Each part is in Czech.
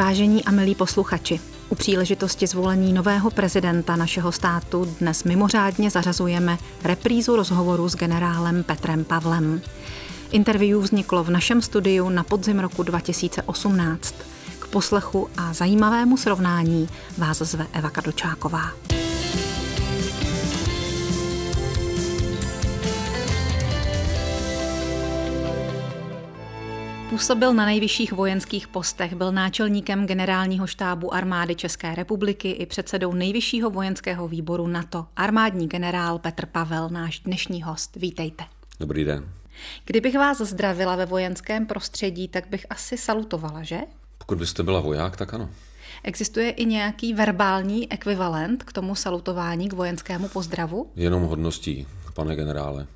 Vážení a milí posluchači, u příležitosti zvolení nového prezidenta našeho státu dnes mimořádně zařazujeme reprízu rozhovoru s generálem Petrem Pavlem. Interview vzniklo v našem studiu na podzim roku 2018. K poslechu a zajímavému srovnání vás zve Eva Kadočáková. Působil na nejvyšších vojenských postech, byl náčelníkem generálního štábu armády České republiky i předsedou nejvyššího vojenského výboru NATO. Armádní generál Petr Pavel, náš dnešní host. Vítejte. Dobrý den. Kdybych vás zdravila ve vojenském prostředí, tak bych asi salutovala, že? Pokud byste byla voják, tak ano. Existuje i nějaký verbální ekvivalent k tomu salutování, k vojenskému pozdravu? Jenom hodností, pane generále.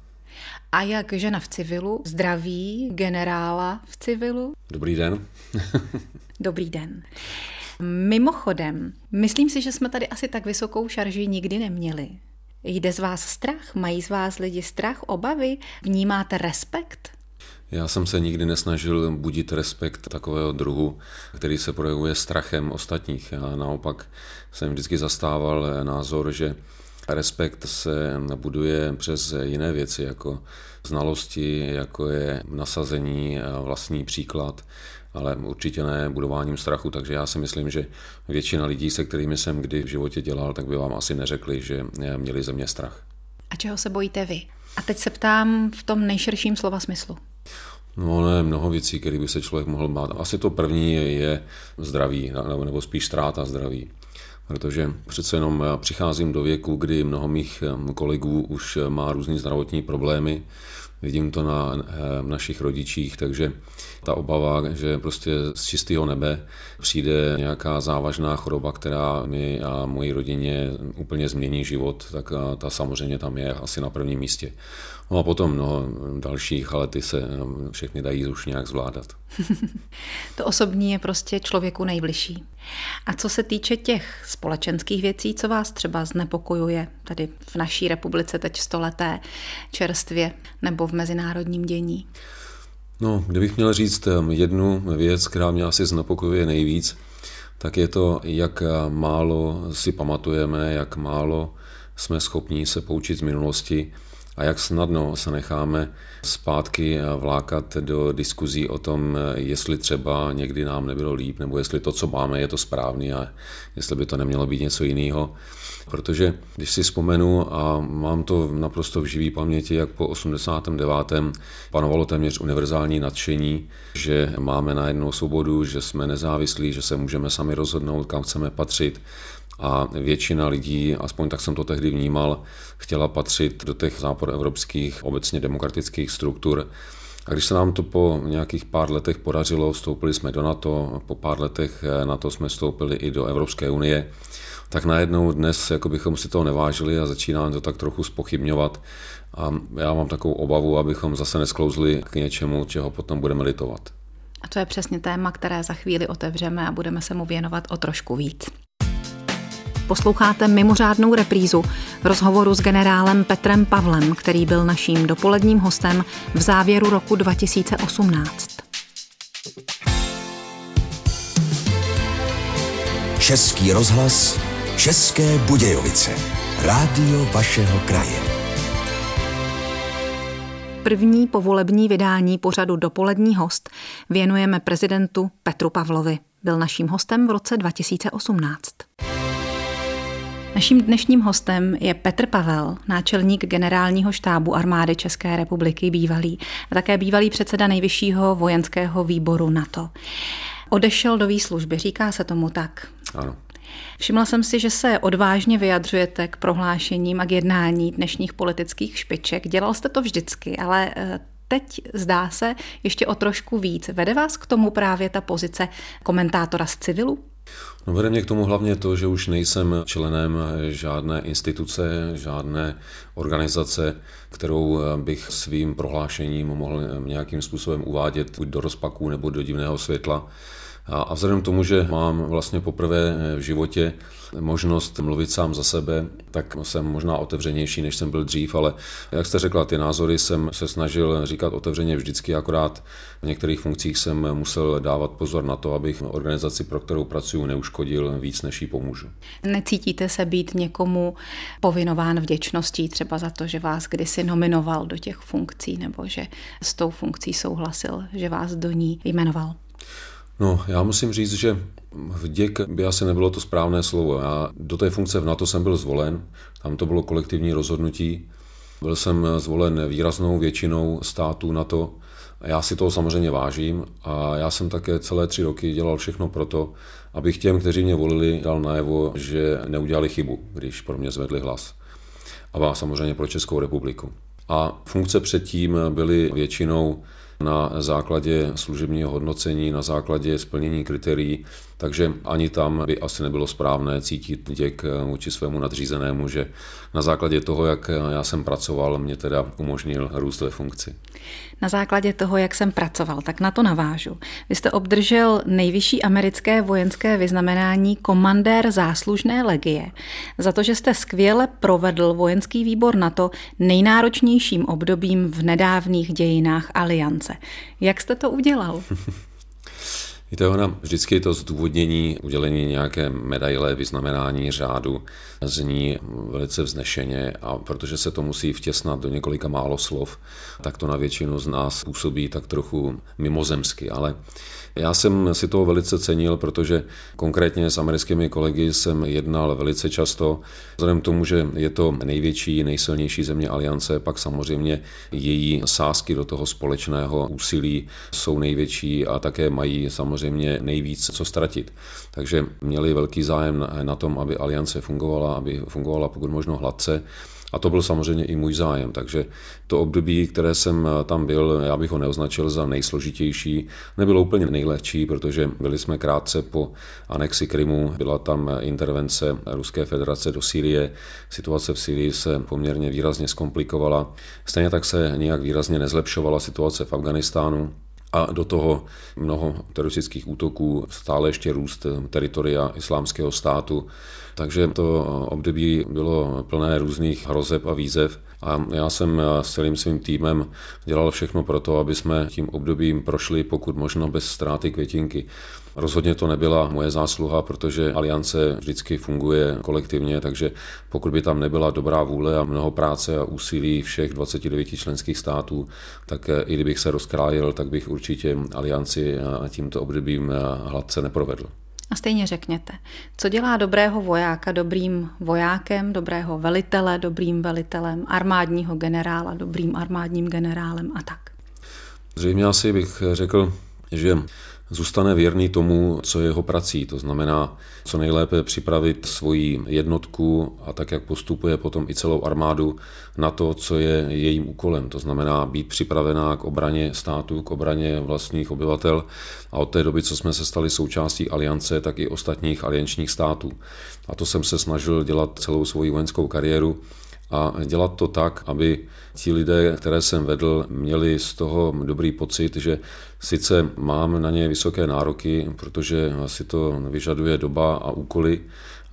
A jak žena v civilu zdraví generála v civilu? Dobrý den. Dobrý den. Mimochodem, myslím si, že jsme tady asi tak vysokou šarži nikdy neměli. Jde z vás strach? Mají z vás lidi strach, obavy? Vnímáte respekt? Já jsem se nikdy nesnažil budit respekt takového druhu, který se projevuje strachem ostatních. Já naopak jsem vždycky zastával názor, že respekt se buduje přes jiné věci, jako znalosti, jako je nasazení, vlastní příklad, ale určitě ne budováním strachu. Takže já si myslím, že většina lidí, se kterými jsem kdy v životě dělal, tak by vám asi neřekli, že měli ze mě strach. A čeho se bojíte vy? A teď se ptám v tom nejširším slova smyslu. No ne, mnoho věcí, které by se člověk mohl bát. Asi to první je zdraví, nebo spíš ztráta zdraví. Protože přece jenom přicházím do věku, kdy mnoho mých kolegů už má různé zdravotní problémy, vidím to na našich rodičích, takže ta obava, že prostě z čistého nebe přijde nějaká závažná choroba, která mi a mojí rodině úplně změní život, tak ta samozřejmě tam je asi na prvním místě. No a potom mnoho dalších, ale ty se všechny dají už nějak zvládat. to osobní je prostě člověku nejbližší. A co se týče těch společenských věcí, co vás třeba znepokojuje tady v naší republice teď stoleté čerstvě nebo v mezinárodním dění? No, kdybych měl říct jednu věc, která mě asi znepokojuje nejvíc, tak je to, jak málo si pamatujeme, jak málo jsme schopni se poučit z minulosti a jak snadno se necháme zpátky vlákat do diskuzí o tom, jestli třeba někdy nám nebylo líp, nebo jestli to, co máme, je to správný a jestli by to nemělo být něco jiného. Protože když si vzpomenu a mám to naprosto v živý paměti, jak po 89. panovalo téměř univerzální nadšení, že máme najednou svobodu, že jsme nezávislí, že se můžeme sami rozhodnout, kam chceme patřit, a většina lidí, aspoň tak jsem to tehdy vnímal, chtěla patřit do těch západoevropských obecně demokratických struktur. A když se nám to po nějakých pár letech podařilo, vstoupili jsme do NATO, po pár letech na to jsme vstoupili i do Evropské unie, tak najednou dnes jako bychom si toho nevážili a začínáme to tak trochu spochybňovat. A já mám takovou obavu, abychom zase nesklouzli k něčemu, čeho potom budeme litovat. A to je přesně téma, které za chvíli otevřeme a budeme se mu věnovat o trošku víc. Posloucháte mimořádnou reprízu rozhovoru s generálem Petrem Pavlem, který byl naším dopoledním hostem v závěru roku 2018. Český rozhlas, České Budějovice, rádio vašeho kraje. První povolební vydání pořadu Dopolední host věnujeme prezidentu Petru Pavlovi. Byl naším hostem v roce 2018. Naším dnešním hostem je Petr Pavel, náčelník generálního štábu armády České republiky bývalý a také bývalý předseda nejvyššího vojenského výboru NATO. Odešel do výslužby, říká se tomu tak. Ano. Všimla jsem si, že se odvážně vyjadřujete k prohlášením a k jednání dnešních politických špiček. Dělal jste to vždycky, ale eh, teď zdá se ještě o trošku víc. Vede vás k tomu právě ta pozice komentátora z civilu? No vede mě k tomu hlavně to, že už nejsem členem žádné instituce, žádné organizace, kterou bych svým prohlášením mohl nějakým způsobem uvádět buď do rozpaku nebo do divného světla. A vzhledem k tomu, že mám vlastně poprvé v životě možnost mluvit sám za sebe, tak jsem možná otevřenější, než jsem byl dřív, ale jak jste řekla, ty názory jsem se snažil říkat otevřeně vždycky, akorát v některých funkcích jsem musel dávat pozor na to, abych organizaci, pro kterou pracuji, neuškodil víc, než jí pomůžu. Necítíte se být někomu povinován vděčností třeba za to, že vás kdysi nominoval do těch funkcí nebo že s tou funkcí souhlasil, že vás do ní jmenoval? No, já musím říct, že vděk by asi nebylo to správné slovo. Já do té funkce v NATO jsem byl zvolen, tam to bylo kolektivní rozhodnutí. Byl jsem zvolen výraznou většinou států NATO. Já si toho samozřejmě vážím a já jsem také celé tři roky dělal všechno pro to, abych těm, kteří mě volili, dal najevo, že neudělali chybu, když pro mě zvedli hlas. A samozřejmě pro Českou republiku. A funkce předtím byly většinou na základě služebního hodnocení, na základě splnění kritérií, takže ani tam by asi nebylo správné cítit děk vůči svému nadřízenému, že na základě toho, jak já jsem pracoval, mě teda umožnil růst ve funkci. Na základě toho, jak jsem pracoval, tak na to navážu. Vy jste obdržel nejvyšší americké vojenské vyznamenání komandér záslužné legie za to, že jste skvěle provedl vojenský výbor NATO nejnáročnějším obdobím v nedávných dějinách aliance. Jak jste to udělal? Víte, ona vždycky to zdůvodnění, udělení nějaké medaile, vyznamenání řádu zní velice vznešeně a protože se to musí vtěsnat do několika málo slov, tak to na většinu z nás působí tak trochu mimozemsky, ale já jsem si toho velice cenil, protože konkrétně s americkými kolegy jsem jednal velice často. Vzhledem k tomu, že je to největší, nejsilnější země aliance, pak samozřejmě její sázky do toho společného úsilí jsou největší a také mají samozřejmě nejvíc co ztratit. Takže měli velký zájem na tom, aby aliance fungovala, aby fungovala pokud možno hladce a to byl samozřejmě i můj zájem, takže to období, které jsem tam byl, já bych ho neoznačil za nejsložitější, nebylo úplně nejlehčí, protože byli jsme krátce po anexi Krymu, byla tam intervence Ruské federace do Sýrie, situace v Sýrii se poměrně výrazně zkomplikovala, stejně tak se nijak výrazně nezlepšovala situace v Afganistánu, a do toho mnoho teroristických útoků, stále ještě růst teritoria islámského státu. Takže to období bylo plné různých hrozeb a výzev a já jsem s celým svým týmem dělal všechno pro to, aby jsme tím obdobím prošli pokud možno bez ztráty květinky. Rozhodně to nebyla moje zásluha, protože aliance vždycky funguje kolektivně, takže pokud by tam nebyla dobrá vůle a mnoho práce a úsilí všech 29 členských států, tak i kdybych se rozkrájel, tak bych určitě alianci tímto obdobím hladce neprovedl. A stejně řekněte, co dělá dobrého vojáka dobrým vojákem, dobrého velitele, dobrým velitelem, armádního generála, dobrým armádním generálem a tak? Zřejmě asi bych řekl, že zůstane věrný tomu, co je jeho prací. To znamená, co nejlépe připravit svoji jednotku a tak, jak postupuje potom i celou armádu na to, co je jejím úkolem. To znamená být připravená k obraně státu, k obraně vlastních obyvatel a od té doby, co jsme se stali součástí aliance, tak i ostatních aliančních států. A to jsem se snažil dělat celou svoji vojenskou kariéru a dělat to tak, aby ti lidé, které jsem vedl, měli z toho dobrý pocit, že sice mám na ně vysoké nároky, protože si to vyžaduje doba a úkoly,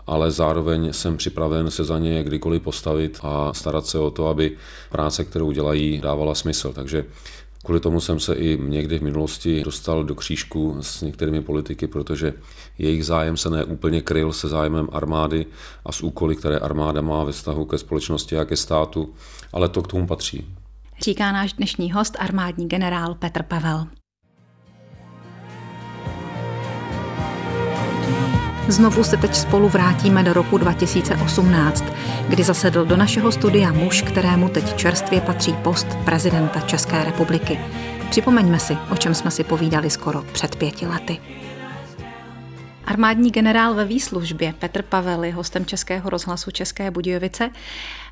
ale zároveň jsem připraven se za ně kdykoliv postavit a starat se o to, aby práce, kterou dělají, dávala smysl. Takže Kvůli tomu jsem se i někdy v minulosti dostal do křížku s některými politiky, protože jejich zájem se neúplně kryl se zájmem armády a s úkoly, které armáda má ve vztahu ke společnosti a ke státu, ale to k tomu patří. Říká náš dnešní host, armádní generál Petr Pavel. Znovu se teď spolu vrátíme do roku 2018, kdy zasedl do našeho studia muž, kterému teď čerstvě patří post prezidenta České republiky. Připomeňme si, o čem jsme si povídali skoro před pěti lety. Armádní generál ve výslužbě Petr Pavel je hostem Českého rozhlasu České Budějovice.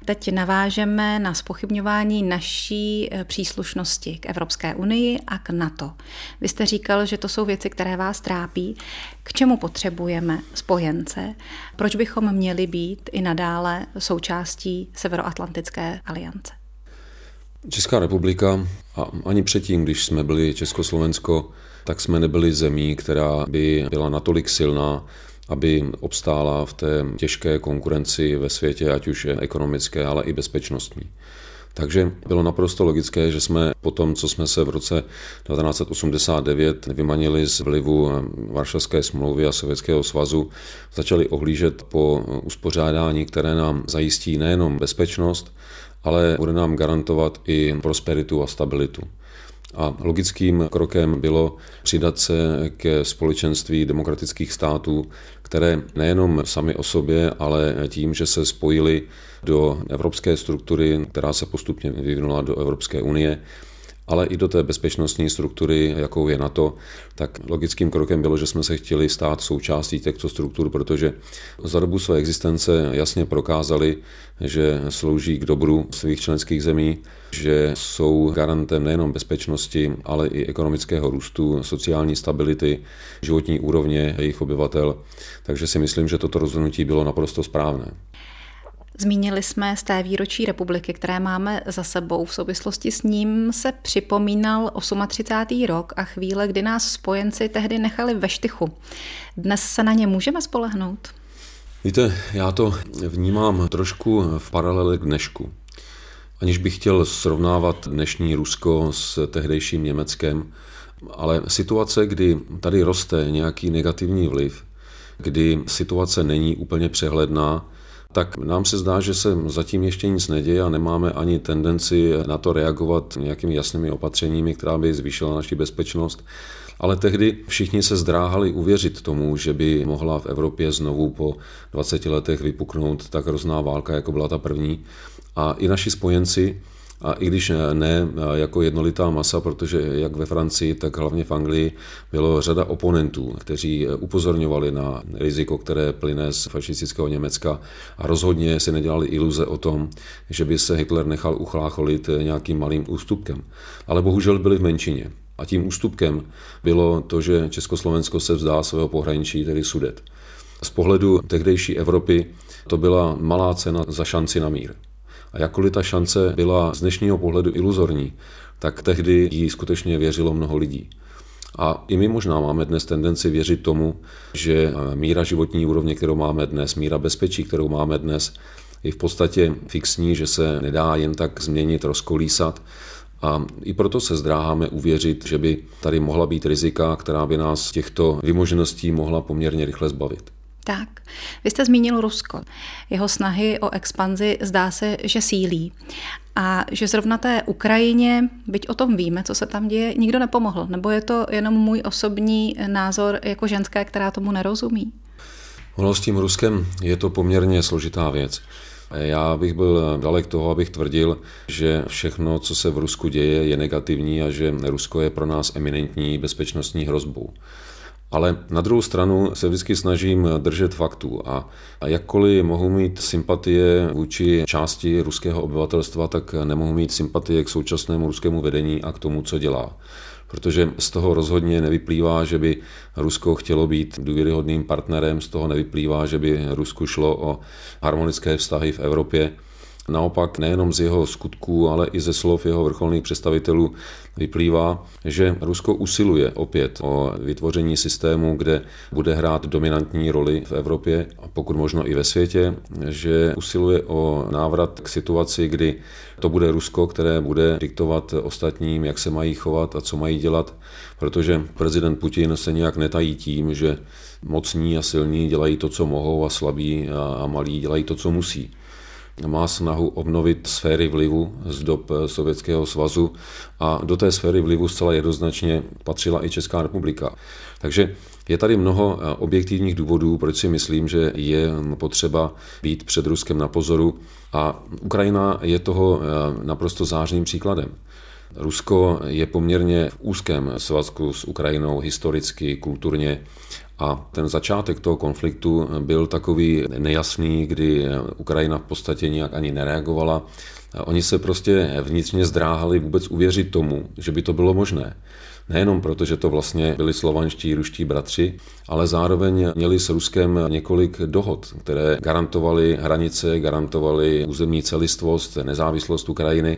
Teď navážeme na spochybňování naší eh, příslušnosti k Evropské unii a k NATO. Vy jste říkal, že to jsou věci, které vás trápí. K čemu potřebujeme spojence? Proč bychom měli být i nadále součástí Severoatlantické aliance? Česká republika a ani předtím, když jsme byli Československo, tak jsme nebyli zemí, která by byla natolik silná, aby obstála v té těžké konkurenci ve světě, ať už je ekonomické, ale i bezpečnostní. Takže bylo naprosto logické, že jsme po tom, co jsme se v roce 1989 vymanili z vlivu Varšavské smlouvy a Sovětského svazu, začali ohlížet po uspořádání, které nám zajistí nejenom bezpečnost, ale bude nám garantovat i prosperitu a stabilitu. A logickým krokem bylo přidat se ke společenství demokratických států, které nejenom sami o sobě, ale tím, že se spojili do evropské struktury, která se postupně vyvinula do Evropské unie, ale i do té bezpečnostní struktury, jakou je NATO, tak logickým krokem bylo, že jsme se chtěli stát součástí těchto struktur, protože za dobu své existence jasně prokázali, že slouží k dobru svých členských zemí, že jsou garantem nejenom bezpečnosti, ale i ekonomického růstu, sociální stability, životní úrovně jejich obyvatel. Takže si myslím, že toto rozhodnutí bylo naprosto správné. Zmínili jsme z té výročí republiky, které máme za sebou. V souvislosti s ním se připomínal 38. rok a chvíle, kdy nás spojenci tehdy nechali ve štychu. Dnes se na ně můžeme spolehnout? Víte, já to vnímám trošku v paralele k dnešku. Aniž bych chtěl srovnávat dnešní Rusko s tehdejším Německem, ale situace, kdy tady roste nějaký negativní vliv, kdy situace není úplně přehledná, tak nám se zdá, že se zatím ještě nic neděje a nemáme ani tendenci na to reagovat nějakými jasnými opatřeními, která by zvýšila naši bezpečnost. Ale tehdy všichni se zdráhali uvěřit tomu, že by mohla v Evropě znovu po 20 letech vypuknout tak hrozná válka, jako byla ta první. A i naši spojenci a i když ne jako jednolitá masa, protože jak ve Francii, tak hlavně v Anglii bylo řada oponentů, kteří upozorňovali na riziko, které plyne z fašistického Německa a rozhodně si nedělali iluze o tom, že by se Hitler nechal uchlácholit nějakým malým ústupkem. Ale bohužel byli v menšině. A tím ústupkem bylo to, že Československo se vzdá svého pohraničí, tedy Sudet. Z pohledu tehdejší Evropy to byla malá cena za šanci na mír. A jakkoliv ta šance byla z dnešního pohledu iluzorní, tak tehdy jí skutečně věřilo mnoho lidí. A i my možná máme dnes tendenci věřit tomu, že míra životní úrovně, kterou máme dnes, míra bezpečí, kterou máme dnes, je v podstatě fixní, že se nedá jen tak změnit, rozkolísat. A i proto se zdráháme uvěřit, že by tady mohla být rizika, která by nás těchto vymožeností mohla poměrně rychle zbavit. Tak, vy jste zmínil Rusko. Jeho snahy o expanzi zdá se, že sílí. A že zrovna té Ukrajině, byť o tom víme, co se tam děje, nikdo nepomohl. Nebo je to jenom můj osobní názor jako ženské, která tomu nerozumí? Ono s tím Ruskem je to poměrně složitá věc. Já bych byl dalek toho, abych tvrdil, že všechno, co se v Rusku děje, je negativní a že Rusko je pro nás eminentní bezpečnostní hrozbou. Ale na druhou stranu se vždycky snažím držet faktů a, a jakkoliv mohu mít sympatie vůči části ruského obyvatelstva, tak nemohu mít sympatie k současnému ruskému vedení a k tomu, co dělá. Protože z toho rozhodně nevyplývá, že by Rusko chtělo být důvěryhodným partnerem, z toho nevyplývá, že by Rusku šlo o harmonické vztahy v Evropě. Naopak nejenom z jeho skutků, ale i ze slov jeho vrcholných představitelů vyplývá, že Rusko usiluje opět o vytvoření systému, kde bude hrát dominantní roli v Evropě a pokud možno i ve světě, že usiluje o návrat k situaci, kdy to bude Rusko, které bude diktovat ostatním, jak se mají chovat a co mají dělat, protože prezident Putin se nějak netají tím, že mocní a silní dělají to, co mohou a slabí a malí dělají to, co musí má snahu obnovit sféry vlivu z dob Sovětského svazu a do té sféry vlivu zcela jednoznačně patřila i Česká republika. Takže je tady mnoho objektivních důvodů, proč si myslím, že je potřeba být před Ruskem na pozoru a Ukrajina je toho naprosto zářným příkladem. Rusko je poměrně v úzkém svazku s Ukrajinou historicky, kulturně a ten začátek toho konfliktu byl takový nejasný, kdy Ukrajina v podstatě nějak ani nereagovala. Oni se prostě vnitřně zdráhali vůbec uvěřit tomu, že by to bylo možné. Nejenom proto, že to vlastně byli slovanští ruští bratři, ale zároveň měli s Ruskem několik dohod, které garantovaly hranice, garantovaly územní celistvost, nezávislost Ukrajiny.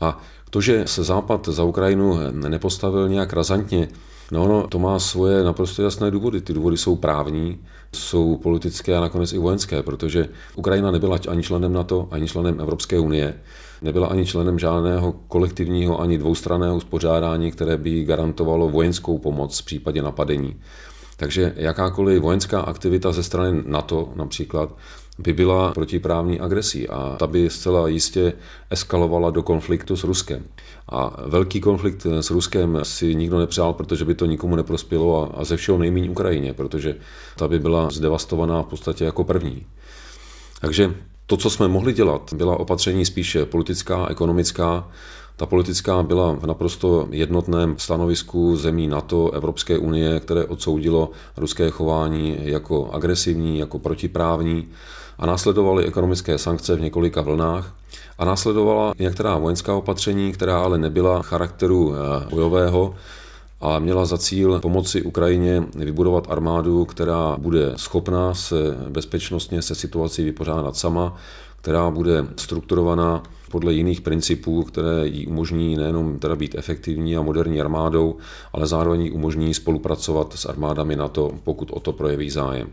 A To, že se Západ za Ukrajinu nepostavil nějak razantně, no, no to má svoje naprosto jasné důvody. Ty důvody jsou právní, jsou politické a nakonec i vojenské, protože Ukrajina nebyla ani členem NATO, ani členem Evropské unie, nebyla ani členem žádného kolektivního ani dvoustranného uspořádání, které by garantovalo vojenskou pomoc v případě napadení. Takže jakákoliv vojenská aktivita ze strany NATO například by byla protiprávní agresí a ta by zcela jistě eskalovala do konfliktu s Ruskem. A velký konflikt s Ruskem si nikdo nepřál, protože by to nikomu neprospělo a, ze všeho nejméně Ukrajině, protože ta by byla zdevastovaná v podstatě jako první. Takže to, co jsme mohli dělat, byla opatření spíše politická, ekonomická. Ta politická byla v naprosto jednotném stanovisku zemí NATO, Evropské unie, které odsoudilo ruské chování jako agresivní, jako protiprávní a následovaly ekonomické sankce v několika vlnách a následovala některá vojenská opatření, která ale nebyla charakteru eh, bojového, a měla za cíl pomoci Ukrajině vybudovat armádu, která bude schopná se bezpečnostně se situací vypořádat sama, která bude strukturovaná podle jiných principů, které jí umožní nejenom teda být efektivní a moderní armádou, ale zároveň jí umožní spolupracovat s armádami NATO, pokud o to projeví zájem.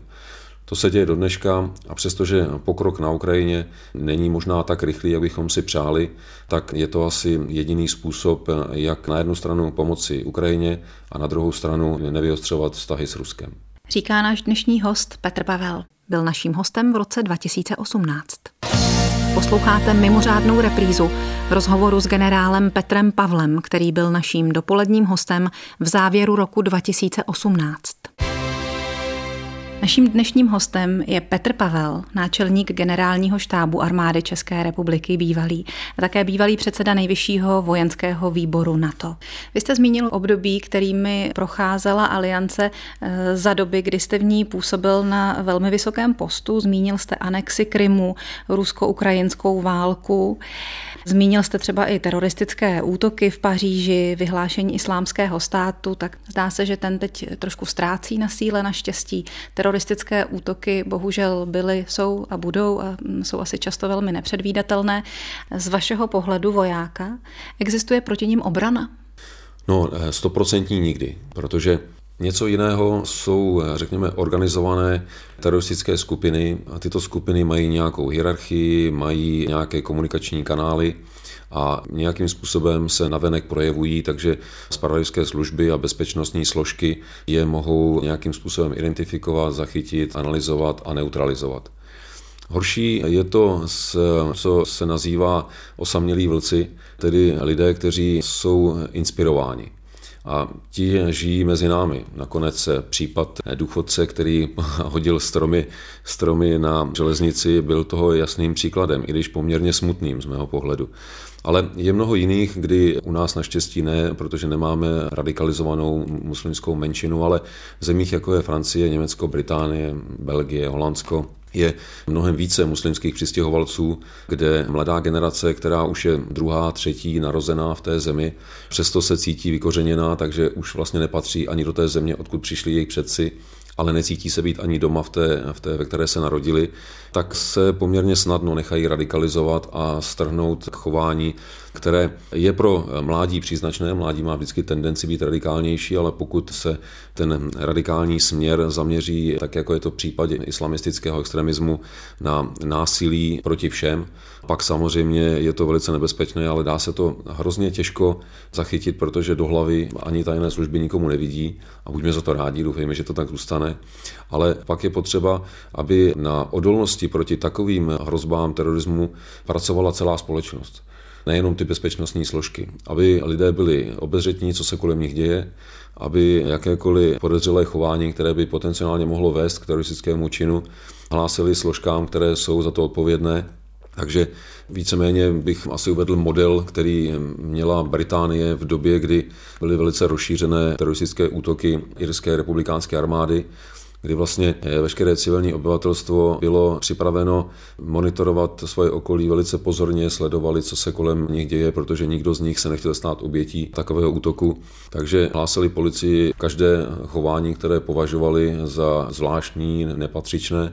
To se děje do dneška a přestože pokrok na Ukrajině není možná tak rychlý, jak bychom si přáli, tak je to asi jediný způsob, jak na jednu stranu pomoci Ukrajině a na druhou stranu nevyostřovat vztahy s Ruskem. Říká náš dnešní host Petr Pavel. Byl naším hostem v roce 2018. Posloucháte mimořádnou reprízu rozhovoru s generálem Petrem Pavlem, který byl naším dopoledním hostem v závěru roku 2018. Naším dnešním hostem je Petr Pavel, náčelník generálního štábu armády České republiky bývalý a také bývalý předseda nejvyššího vojenského výboru NATO. Vy jste zmínil období, kterými procházela aliance eh, za doby, kdy jste v ní působil na velmi vysokém postu. Zmínil jste anexi Krymu, rusko-ukrajinskou válku. Zmínil jste třeba i teroristické útoky v Paříži, vyhlášení islámského státu, tak zdá se, že ten teď trošku ztrácí na síle naštěstí. Teroristické útoky bohužel byly, jsou a budou a jsou asi často velmi nepředvídatelné. Z vašeho pohledu vojáka existuje proti ním obrana? No, stoprocentní nikdy, protože Něco jiného jsou, řekněme, organizované teroristické skupiny a tyto skupiny mají nějakou hierarchii, mají nějaké komunikační kanály a nějakým způsobem se navenek projevují, takže spravodajské služby a bezpečnostní složky je mohou nějakým způsobem identifikovat, zachytit, analyzovat a neutralizovat. Horší je to, co se nazývá osamělí vlci, tedy lidé, kteří jsou inspirováni a ti žijí mezi námi. Nakonec případ důchodce, který hodil stromy, stromy na železnici, byl toho jasným příkladem, i když poměrně smutným z mého pohledu. Ale je mnoho jiných, kdy u nás naštěstí ne, protože nemáme radikalizovanou muslimskou menšinu, ale v zemích jako je Francie, Německo, Británie, Belgie, Holandsko, je mnohem více muslimských přistěhovalců, kde mladá generace, která už je druhá, třetí narozená v té zemi, přesto se cítí vykořeněná, takže už vlastně nepatří ani do té země, odkud přišli jejich předci, ale necítí se být ani doma v té, v té, ve které se narodili, tak se poměrně snadno nechají radikalizovat a strhnout k chování, které je pro mládí příznačné. Mládí má vždycky tendenci být radikálnější, ale pokud se ten radikální směr zaměří, tak jako je to v případě islamistického extremismu, na násilí proti všem, pak samozřejmě je to velice nebezpečné, ale dá se to hrozně těžko zachytit, protože do hlavy ani tajné služby nikomu nevidí a buďme za to rádi, doufejme, že to tak zůstane. Ale pak je potřeba, aby na odolnosti proti takovým hrozbám terorismu pracovala celá společnost nejenom ty bezpečnostní složky. Aby lidé byli obezřetní, co se kolem nich děje, aby jakékoliv podezřelé chování, které by potenciálně mohlo vést k teroristickému činu, hlásili složkám, které jsou za to odpovědné. Takže víceméně bych asi uvedl model, který měla Británie v době, kdy byly velice rozšířené teroristické útoky irské republikánské armády kdy vlastně veškeré civilní obyvatelstvo bylo připraveno monitorovat svoje okolí velice pozorně, sledovali, co se kolem nich děje, protože nikdo z nich se nechtěl stát obětí takového útoku. Takže hlásili policii každé chování, které považovali za zvláštní, nepatřičné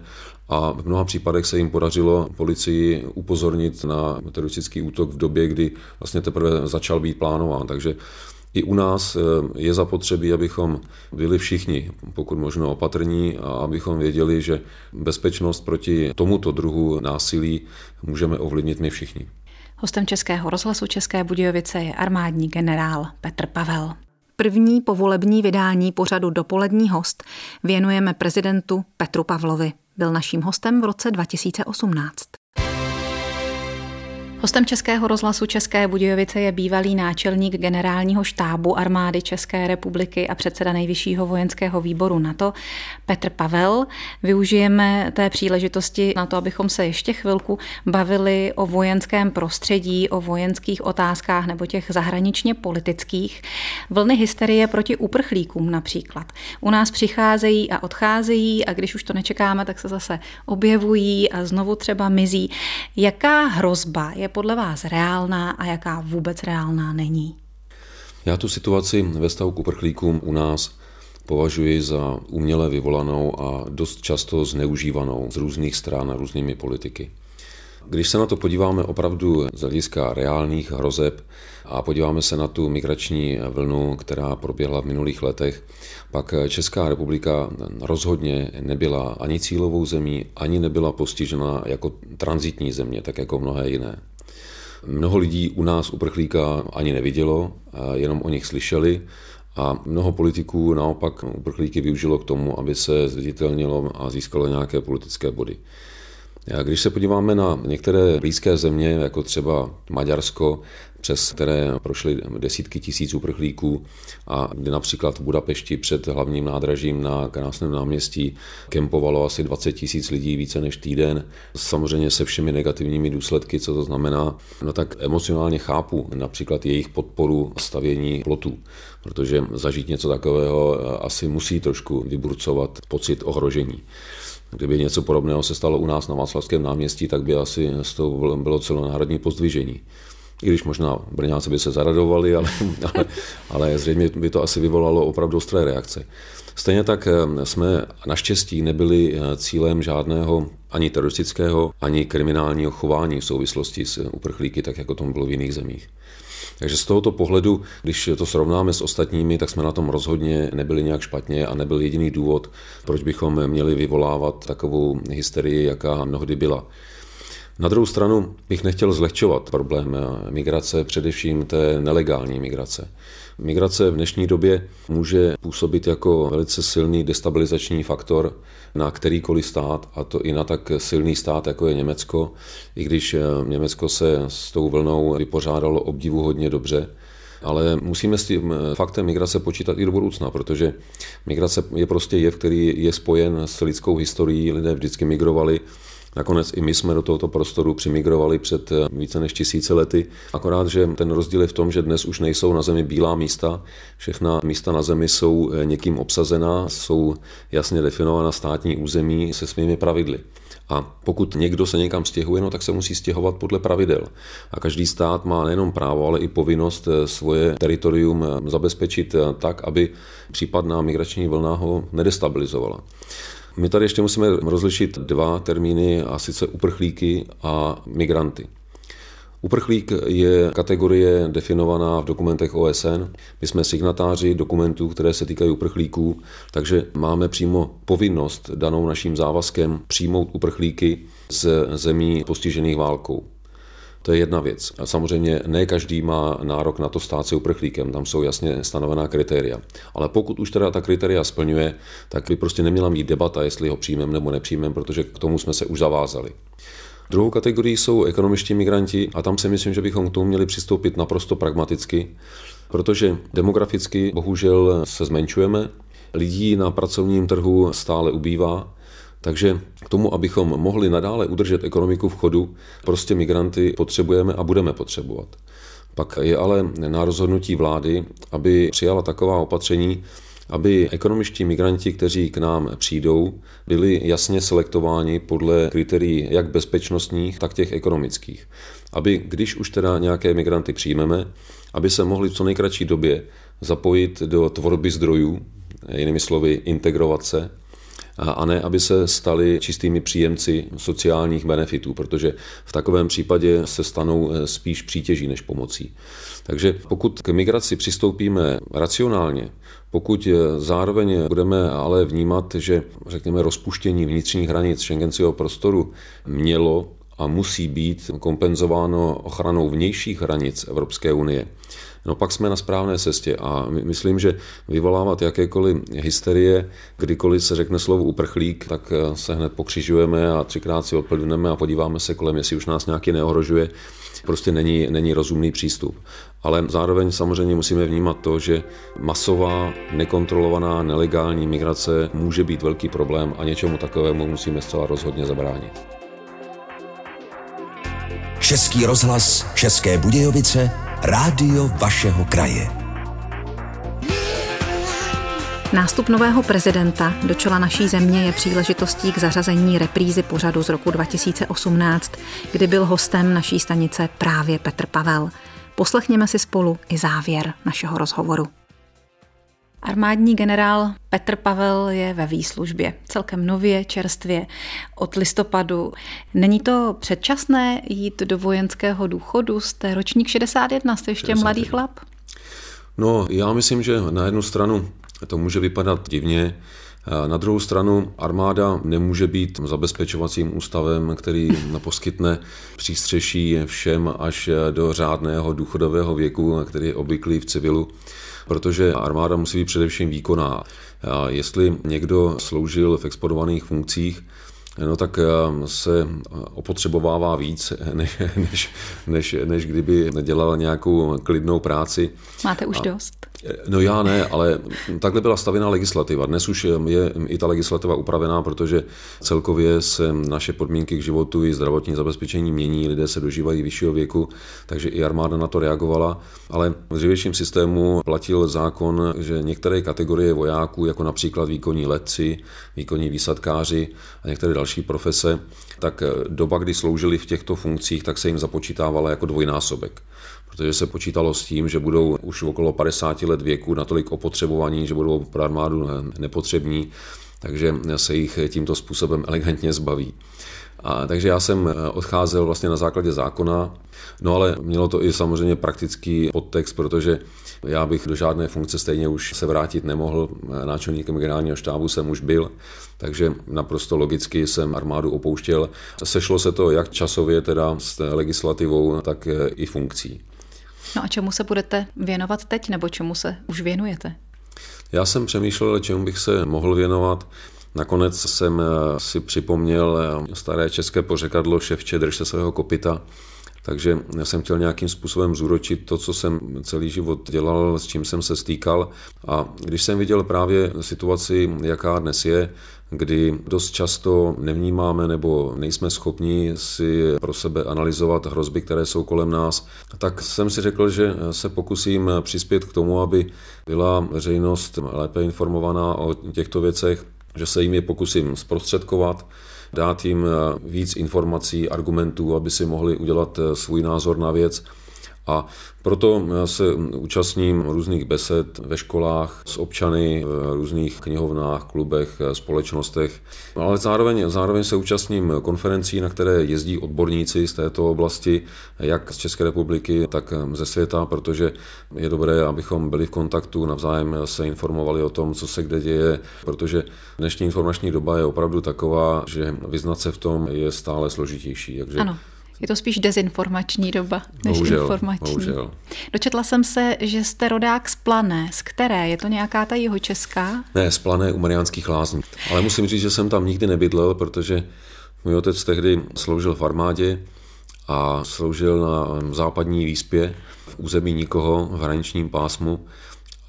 a v mnoha případech se jim podařilo policii upozornit na teroristický útok v době, kdy vlastně teprve začal být plánován. Takže i u nás eh, je zapotřebí, abychom byli všichni, pokud možno opatrní, a abychom věděli, že bezpečnost proti tomuto druhu násilí můžeme ovlivnit my všichni. Hostem Českého rozhlasu České Budějovice je armádní generál Petr Pavel. První povolební vydání pořadu Dopolední host věnujeme prezidentu Petru Pavlovi. Byl naším hostem v roce 2018. Hostem Českého rozhlasu České Budějovice je bývalý náčelník generálního štábu armády České republiky a předseda nejvyššího vojenského výboru NATO Petr Pavel. Využijeme té příležitosti na to, abychom se ještě chvilku bavili o vojenském prostředí, o vojenských otázkách nebo těch zahraničně politických. Vlny hysterie proti uprchlíkům například. U nás přicházejí a odcházejí a když už to nečekáme, tak se zase objevují a znovu třeba mizí. Jaká hrozba je podle vás reálná a jaká vůbec reálná není? Já tu situaci ve stavu k uprchlíkům u nás považuji za uměle vyvolanou a dost často zneužívanou z různých stran a různými politiky. Když se na to podíváme opravdu z hlediska reálných hrozeb a podíváme se na tu migrační vlnu, která proběhla v minulých letech, pak Česká republika rozhodně nebyla ani cílovou zemí, ani nebyla postižena jako transitní země, tak jako mnohé jiné. Mnoho lidí u nás uprchlíka ani nevidělo, jenom o nich slyšeli a mnoho politiků naopak uprchlíky využilo k tomu, aby se zviditelnilo a získalo nějaké politické body. Když se podíváme na některé blízké země, jako třeba Maďarsko, přes které prošly desítky tisíc uprchlíků a kdy například v Budapešti před hlavním nádražím na krásném náměstí kempovalo asi 20 tisíc lidí více než týden, samozřejmě se všemi negativními důsledky, co to znamená, no tak emocionálně chápu například jejich podporu stavění plotů, protože zažít něco takového asi musí trošku vyburcovat pocit ohrožení. Kdyby něco podobného se stalo u nás na Václavském náměstí, tak by asi z toho bylo celonárodní pozdvižení. I když možná Brňáci by se zaradovali, ale, ale, ale zřejmě by to asi vyvolalo opravdu ostré reakce. Stejně tak eh, jsme naštěstí nebyli eh, cílem žádného ani teroristického, ani kriminálního chování v souvislosti s uprchlíky, tak jako tomu bylo v jiných zemích. Takže z tohoto pohledu, když to srovnáme s ostatními, tak jsme na tom rozhodně nebyli nějak špatně a nebyl jediný důvod, proč bychom měli vyvolávat takovou hysterii, jaká mnohdy byla. Na druhou stranu bych nechtěl zlehčovat problém migrace, především té nelegální migrace. Migrace v dnešní době může působit jako velice silný destabilizační faktor na kterýkoliv stát, a to i na tak silný stát, jako je Německo, i když Německo se s tou vlnou vypořádalo obdivu hodně dobře. Ale musíme s tím faktem migrace počítat i do budoucna, protože migrace je prostě jev, který je spojen s lidskou historií. Lidé vždycky migrovali Nakonec i my jsme do tohoto prostoru přimigrovali před eh, více než tisíce lety. Akorát, že ten rozdíl je v tom, že dnes už nejsou na zemi bílá místa. Všechna místa na zemi jsou eh, někým obsazená, jsou jasně definovaná státní území se svými pravidly. A pokud někdo se někam stěhuje, no, tak se musí stěhovat podle pravidel. A každý stát má nejenom právo, ale i povinnost eh, svoje teritorium zabezpečit tak, aby případná migrační vlna ho nedestabilizovala. My tady ještě musíme rozlišit dva termíny, a sice uprchlíky a migranty. Uprchlík je kategorie definovaná v dokumentech OSN. My jsme signatáři dokumentů, které se týkají uprchlíků, takže máme přímo povinnost danou naším závazkem přijmout uprchlíky z zemí postižených válkou. To je jedna věc. A samozřejmě ne každý má nárok na to stát se uprchlíkem, tam jsou jasně stanovená kritéria. Ale pokud už teda ta kritéria splňuje, tak by prostě neměla mít debata, jestli ho přijmeme nebo nepřijmeme, protože k tomu jsme se už zavázali. Druhou kategorii jsou ekonomičtí migranti a tam si myslím, že bychom k tomu měli přistoupit naprosto pragmaticky, protože demograficky bohužel se zmenšujeme, lidí na pracovním trhu stále ubývá takže k tomu, abychom mohli nadále udržet ekonomiku v chodu, prostě migranty potřebujeme a budeme potřebovat. Pak je ale na rozhodnutí vlády, aby přijala taková opatření, aby ekonomičtí migranti, kteří k nám přijdou, byli jasně selektováni podle kritérií jak bezpečnostních, tak těch ekonomických. Aby, když už teda nějaké migranty přijmeme, aby se mohli v co nejkratší době zapojit do tvorby zdrojů, jinými slovy integrovat se, a ne, aby se stali čistými příjemci sociálních benefitů, protože v takovém případě se stanou eh, spíš přítěží než pomocí. Takže pokud k migraci přistoupíme racionálně, pokud eh, zároveň budeme ale vnímat, že řekněme rozpuštění vnitřních hranic šengenského prostoru mělo a musí být kompenzováno ochranou vnějších hranic Evropské unie, no pak jsme na správné cestě a myslím, že vyvolávat jakékoliv hysterie, kdykoliv se řekne slovo uprchlík, tak eh, se hned pokřižujeme a třikrát si odplivneme a podíváme se kolem, jestli už nás nějaký neohrožuje, prostě není, není rozumný přístup. Ale zároveň samozřejmě musíme vnímat to, že masová, nekontrolovaná, nelegální migrace může být velký problém a něčemu takovému musíme zcela rozhodně zabránit. Český rozhlas České Budějovice Rádio vašeho kraje. Nástup nového prezidenta do čela naší země je příležitostí k zařazení reprízy pořadu z roku 2018, kdy byl hostem naší stanice právě Petr Pavel. Poslechněme si spolu i závěr našeho rozhovoru. Armádní generál Petr Pavel je ve výslužbě, celkem nově, čerstvě, od listopadu. Není to předčasné jít do vojenského důchodu? Jste ročník 61, jste ještě 61. mladý chlap? No, já myslím, že na jednu stranu to může vypadat divně, na druhou stranu armáda nemůže být zabezpečovacím ústavem, který poskytne přístřeší všem až do řádného důchodového věku, který je obvyklý v civilu protože armáda musí být především výkonná. A jestli někdo sloužil v exponovaných funkcích, no tak eh, se opotřebovává víc, než, než, než, než kdyby dělal nějakou klidnou práci. Máte už a, dost? No já ne, ale takhle byla stavěná legislativa. Dnes už je i ta legislativa upravená, protože celkově se naše podmínky k životu i zdravotní zabezpečení mění, lidé se dožívají vyššího věku, takže i armáda na to reagovala. Ale v dřívějším systému platil zákon, že některé kategorie vojáků, jako například výkonní letci, výkonní výsadkáři a některé další profese, tak doba, kdy sloužili v těchto funkcích, tak se jim započítávala jako dvojnásobek protože se počítalo s tím, že budou už okolo 50 let věku natolik opotřebovaní, že budou pro armádu nepotřební, takže se jich tímto způsobem elegantně zbaví. A, takže já jsem odcházel vlastně na základě zákona, no ale mělo to i samozřejmě praktický podtext, protože já bych do žádné funkce stejně už se vrátit nemohl. Náčelníkem generálního štábu jsem už byl, takže naprosto logicky jsem armádu opouštěl. Sešlo se to jak časově teda s legislativou, tak i funkcí. No a čemu se budete věnovat teď, nebo čemu se už věnujete? Já jsem přemýšlel, čemu bych se mohl věnovat. Nakonec jsem eh, si připomněl eh, staré české pořekadlo ševče drž se svého kopita, takže jsem chtěl nějakým způsobem zúročit to, co jsem celý život dělal, s čím jsem se stýkal. A když jsem viděl právě situaci, jaká dnes je, kdy dost často nevnímáme nebo nejsme schopni si pro sebe analyzovat hrozby, které jsou kolem nás, tak jsem si řekl, že se pokusím přispět k tomu, aby byla veřejnost lépe informovaná o těchto věcech, že se jim je pokusím zprostředkovat, dát jim víc informací, argumentů, aby si mohli udělat svůj názor na věc a proto se účastním různých besed ve školách s občany, v různých knihovnách, klubech, společnostech, ale zároveň, zároveň se účastním konferencí, na které jezdí odborníci z této oblasti, jak z České republiky, tak ze světa, protože je dobré, abychom byli v kontaktu, navzájem se informovali o tom, co se kde děje, protože dnešní informační doba je opravdu taková, že vyznat se v tom je stále složitější. Takže ano. Je to spíš dezinformační doba než bohužel, informační. Bohužel. Dočetla jsem se, že jste rodák z Plané. Z které? Je to nějaká ta jeho česká? Ne, z Plané u Mariánských lázní. Ale musím říct, že jsem tam nikdy nebydlel, protože můj otec tehdy sloužil v armádě a sloužil na západní výspě v území nikoho v hraničním pásmu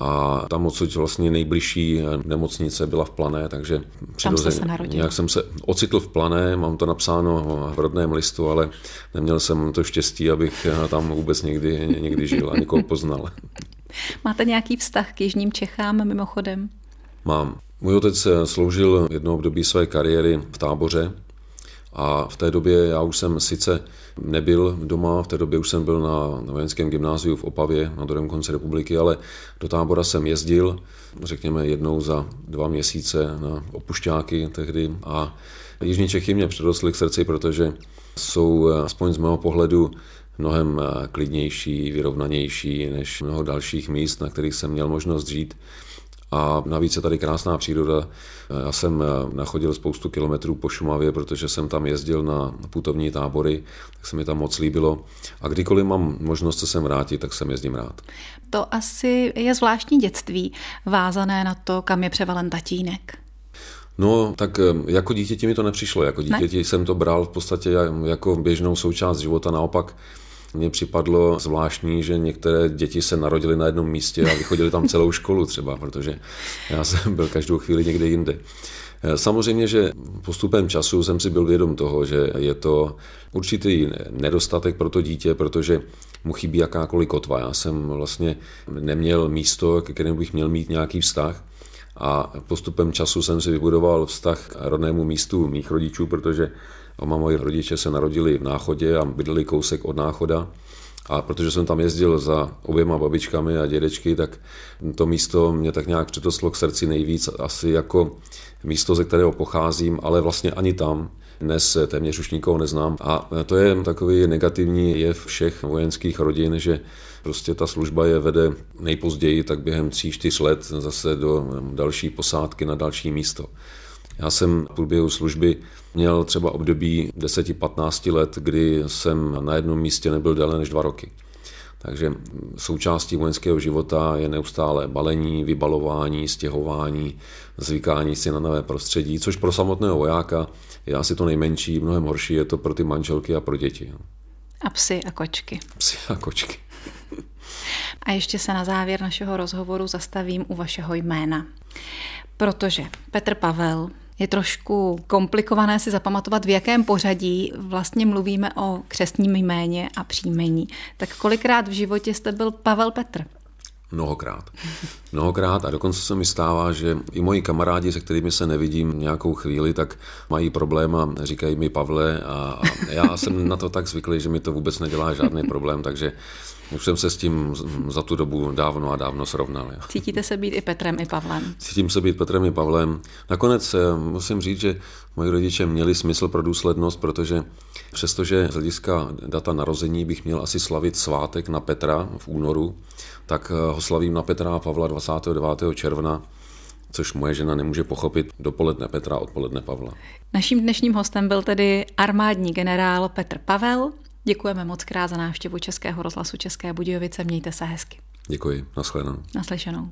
a tam odsud vlastně nejbližší nemocnice byla v Plané, takže přirozeně nějak jsem se ocitl v Plané, mám to napsáno v rodném listu, ale neměl jsem to štěstí, abych tam vůbec někdy, někdy žil a někoho poznal. Máte nějaký vztah k Jižním Čechám mimochodem? Mám. Můj otec sloužil jedno období své kariéry v táboře a v té době já už jsem sice nebyl doma, v té době už jsem byl na, vojenském gymnáziu v Opavě na druhém konci republiky, ale do tábora jsem jezdil, řekněme jednou za dva měsíce na opušťáky tehdy a Jižní Čechy mě předostly k srdci, protože jsou aspoň z mého pohledu mnohem klidnější, vyrovnanější než mnoho dalších míst, na kterých jsem měl možnost žít. A navíc je tady krásná příroda. Já jsem nachodil spoustu kilometrů po Šumavě, protože jsem tam jezdil na putovní tábory, tak se mi tam moc líbilo. A kdykoliv mám možnost se sem vrátit, tak sem jezdím rád. To asi je zvláštní dětství, vázané na to, kam je převalen tatínek. No, tak jako dítěti mi to nepřišlo. Jako dítěti ne? jsem to bral v podstatě jako běžnou součást života. Naopak mně připadlo zvláštní, že některé děti se narodily na jednom místě a vychodili tam celou školu třeba, protože já jsem byl každou chvíli někde jinde. Samozřejmě, že postupem času jsem si byl vědom toho, že je to určitý nedostatek pro to dítě, protože mu chybí jakákoliv kotva. Já jsem vlastně neměl místo, ke kterému bych měl mít nějaký vztah. A postupem času jsem si vybudoval vztah k rodnému místu mých rodičů, protože Oma moji rodiče se narodili v Náchodě a bydleli kousek od Náchoda. A protože jsem tam jezdil za oběma babičkami a dědečky, tak to místo mě tak nějak přitoslo k srdci nejvíc, asi jako místo, ze kterého pocházím, ale vlastně ani tam. Dnes téměř už nikoho neznám. A to je takový negativní jev všech vojenských rodin, že prostě ta služba je vede nejpozději tak během tří, čtyř let zase do další posádky na další místo. Já jsem v průběhu služby měl třeba období 10-15 let, kdy jsem na jednom místě nebyl déle než dva roky. Takže součástí vojenského života je neustále balení, vybalování, stěhování, zvykání si na nové prostředí, což pro samotného vojáka je asi to nejmenší, mnohem horší je to pro ty manželky a pro děti. A psy a kočky. Psy a kočky. A ještě se na závěr našeho rozhovoru zastavím u vašeho jména. Protože Petr Pavel je trošku komplikované si zapamatovat, v jakém pořadí vlastně mluvíme o křestním jméně a příjmení. Tak kolikrát v životě jste byl Pavel Petr? Mnohokrát. Mnohokrát a dokonce se mi stává, že i moji kamarádi, se kterými se nevidím nějakou chvíli, tak mají problém a říkají mi Pavle a, já jsem na to tak zvyklý, že mi to vůbec nedělá žádný problém, takže už jsem se s tím za tu dobu dávno a dávno srovnal. Cítíte se být i Petrem, i Pavlem? Cítím se být Petrem i Pavlem. Nakonec eh, musím říct, že moji rodiče měli smysl pro důslednost, protože přestože z hlediska data narození bych měl asi slavit svátek na Petra v únoru, tak eh, ho slavím na Petra a Pavla 29. června, což moje žena nemůže pochopit dopoledne Petra, odpoledne Pavla. Naším dnešním hostem byl tedy armádní generál Petr Pavel. Děkujeme moc krát za návštěvu Českého rozhlasu České Budějovice. Mějte se hezky. Děkuji. Naschledanou. Naslyšenou.